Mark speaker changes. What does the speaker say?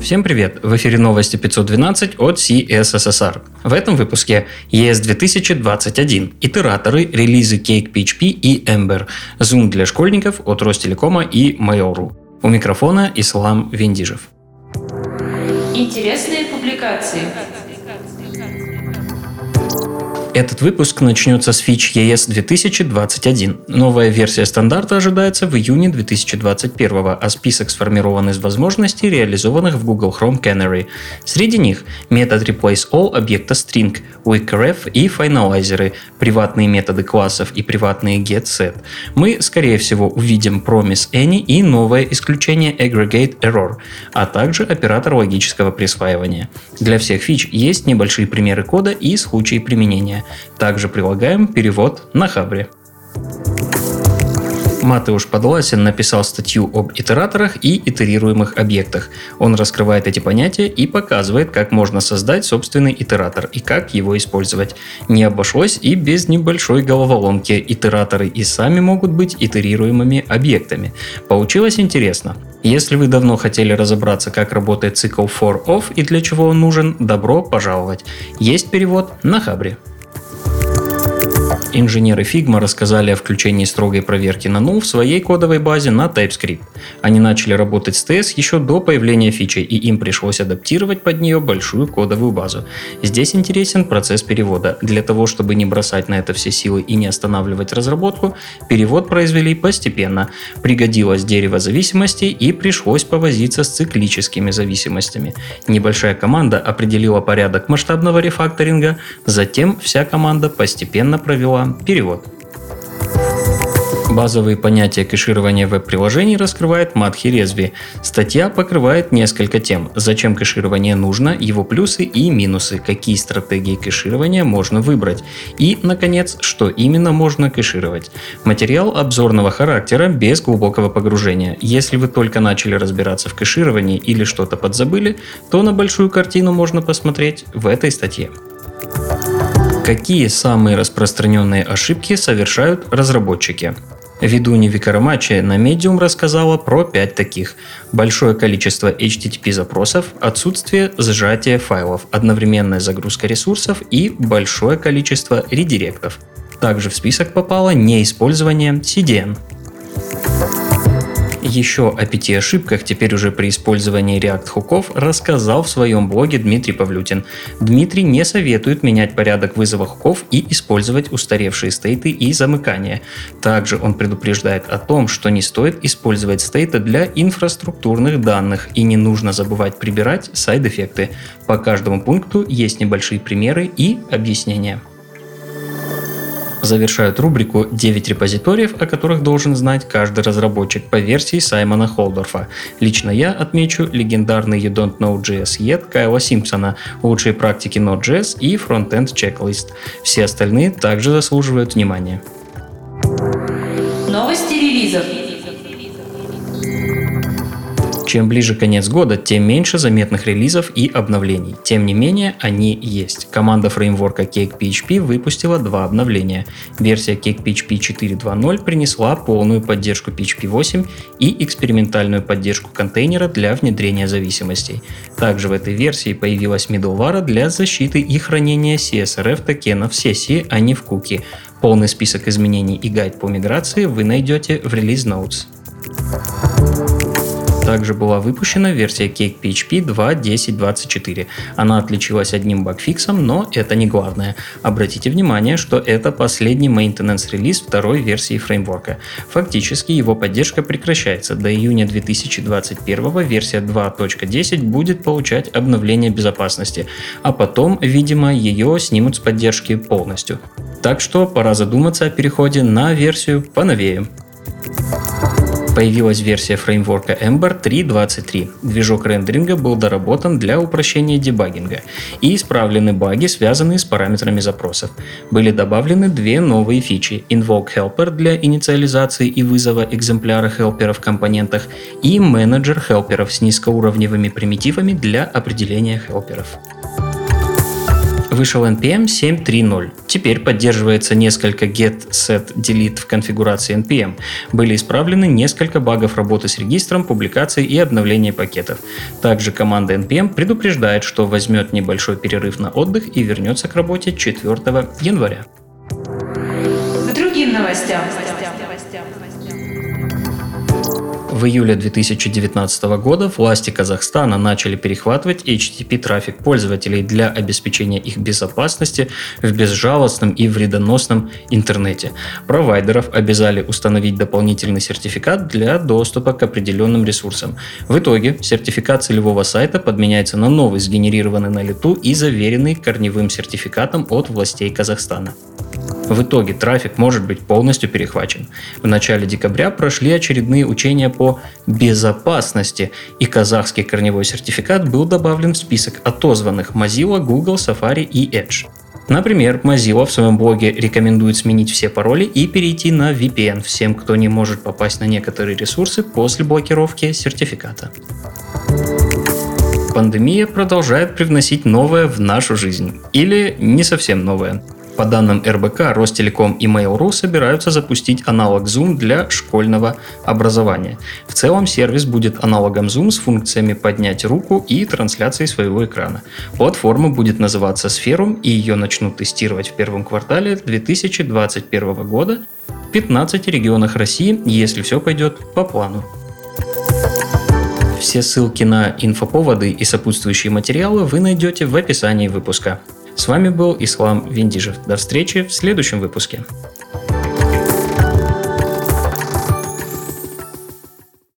Speaker 1: Всем привет! В эфире новости 512 от CSSR. В этом выпуске ES 2021, итераторы, релизы Cake PHP и Ember, Zoom для школьников от Ростелекома и Mail.ru. У микрофона Ислам Виндижев.
Speaker 2: Интересные публикации.
Speaker 1: Этот выпуск начнется с фич ES 2021. Новая версия стандарта ожидается в июне 2021, а список сформирован из возможностей, реализованных в Google Chrome Canary. Среди них метод replace all объекта string, wickref и финалайзеры, приватные методы классов и приватные getSet. Мы, скорее всего, увидим promise any и новое исключение aggregate error, а также оператор логического присваивания. Для всех фич есть небольшие примеры кода и случаи применения. Также прилагаем перевод на Хабре. Матеуш Подласин написал статью об итераторах и итерируемых объектах. Он раскрывает эти понятия и показывает, как можно создать собственный итератор и как его использовать. Не обошлось и без небольшой головоломки. Итераторы и сами могут быть итерируемыми объектами. Получилось интересно. Если вы давно хотели разобраться, как работает цикл for of и для чего он нужен, добро пожаловать. Есть перевод на Хабре. Инженеры Figma рассказали о включении строгой проверки на null в своей кодовой базе на TypeScript. Они начали работать с TS еще до появления фичи, и им пришлось адаптировать под нее большую кодовую базу. Здесь интересен процесс перевода. Для того, чтобы не бросать на это все силы и не останавливать разработку, перевод произвели постепенно. Пригодилось дерево зависимостей и пришлось повозиться с циклическими зависимостями. Небольшая команда определила порядок масштабного рефакторинга, затем вся команда постепенно провела перевод. Базовые понятия кэширования веб-приложений раскрывает Матхи Резви. Статья покрывает несколько тем. Зачем кэширование нужно, его плюсы и минусы, какие стратегии кэширования можно выбрать. И, наконец, что именно можно кэшировать. Материал обзорного характера без глубокого погружения. Если вы только начали разбираться в кэшировании или что-то подзабыли, то на большую картину можно посмотреть в этой статье. Какие самые распространенные ошибки совершают разработчики? Ведунья Викарамачи на Medium рассказала про 5 таких. Большое количество HTTP запросов, отсутствие сжатия файлов, одновременная загрузка ресурсов и большое количество редиректов. Также в список попало неиспользование CDN. Еще о пяти ошибках, теперь уже при использовании React хуков, рассказал в своем блоге Дмитрий Павлютин. Дмитрий не советует менять порядок вызова хуков и использовать устаревшие стейты и замыкания. Также он предупреждает о том, что не стоит использовать стейты для инфраструктурных данных и не нужно забывать прибирать сайд-эффекты. По каждому пункту есть небольшие примеры и объяснения завершают рубрику 9 репозиториев, о которых должен знать каждый разработчик по версии Саймона Холдорфа. Лично я отмечу легендарный You Don't Know JS Yet Кайла Симпсона, лучшие практики Node.js и Frontend Checklist. Все остальные также заслуживают внимания.
Speaker 2: Новости релизов.
Speaker 1: Чем ближе конец года, тем меньше заметных релизов и обновлений. Тем не менее, они есть. Команда фреймворка Cake PHP выпустила два обновления. Версия Cake PHP 4.2.0 принесла полную поддержку PHP 8 и экспериментальную поддержку контейнера для внедрения зависимостей. Также в этой версии появилась middleware для защиты и хранения CSRF токенов в сессии, а не в куки. Полный список изменений и гайд по миграции вы найдете в Release Notes. Также была выпущена версия Cake PHP 2.10.24. Она отличилась одним багфиксом, но это не главное. Обратите внимание, что это последний maintenance релиз второй версии фреймворка. Фактически его поддержка прекращается. До июня 2021 версия 2.10 будет получать обновление безопасности, а потом, видимо, ее снимут с поддержки полностью. Так что пора задуматься о переходе на версию поновее появилась версия фреймворка Ember 3.23. Движок рендеринга был доработан для упрощения дебагинга и исправлены баги, связанные с параметрами запросов. Были добавлены две новые фичи – Invoke Helper для инициализации и вызова экземпляра хелпера в компонентах и менеджер хелперов с низкоуровневыми примитивами для определения хелперов. Вышел NPM 7.3.0. Теперь поддерживается несколько get, set, delete в конфигурации NPM. Были исправлены несколько багов работы с регистром, публикацией и обновлением пакетов. Также команда NPM предупреждает, что возьмет небольшой перерыв на отдых и вернется к работе 4 января.
Speaker 2: К другим новостям.
Speaker 1: В июле 2019 года власти Казахстана начали перехватывать HTTP трафик пользователей для обеспечения их безопасности в безжалостном и вредоносном интернете. Провайдеров обязали установить дополнительный сертификат для доступа к определенным ресурсам. В итоге сертификат целевого сайта подменяется на новый, сгенерированный на лету и заверенный корневым сертификатом от властей Казахстана. В итоге трафик может быть полностью перехвачен. В начале декабря прошли очередные учения по безопасности, и казахский корневой сертификат был добавлен в список отозванных Mozilla, Google, Safari и Edge. Например, Mozilla в своем блоге рекомендует сменить все пароли и перейти на VPN всем, кто не может попасть на некоторые ресурсы после блокировки сертификата. Пандемия продолжает привносить новое в нашу жизнь. Или не совсем новое. По данным РБК, Ростелеком и Mail.ru собираются запустить аналог Zoom для школьного образования. В целом сервис будет аналогом Zoom с функциями поднять руку и трансляцией своего экрана. Платформа будет называться Spherum и ее начнут тестировать в первом квартале 2021 года в 15 регионах России, если все пойдет по плану. Все ссылки на инфоповоды и сопутствующие материалы вы найдете в описании выпуска. С вами был Ислам Виндижев. До встречи в следующем выпуске.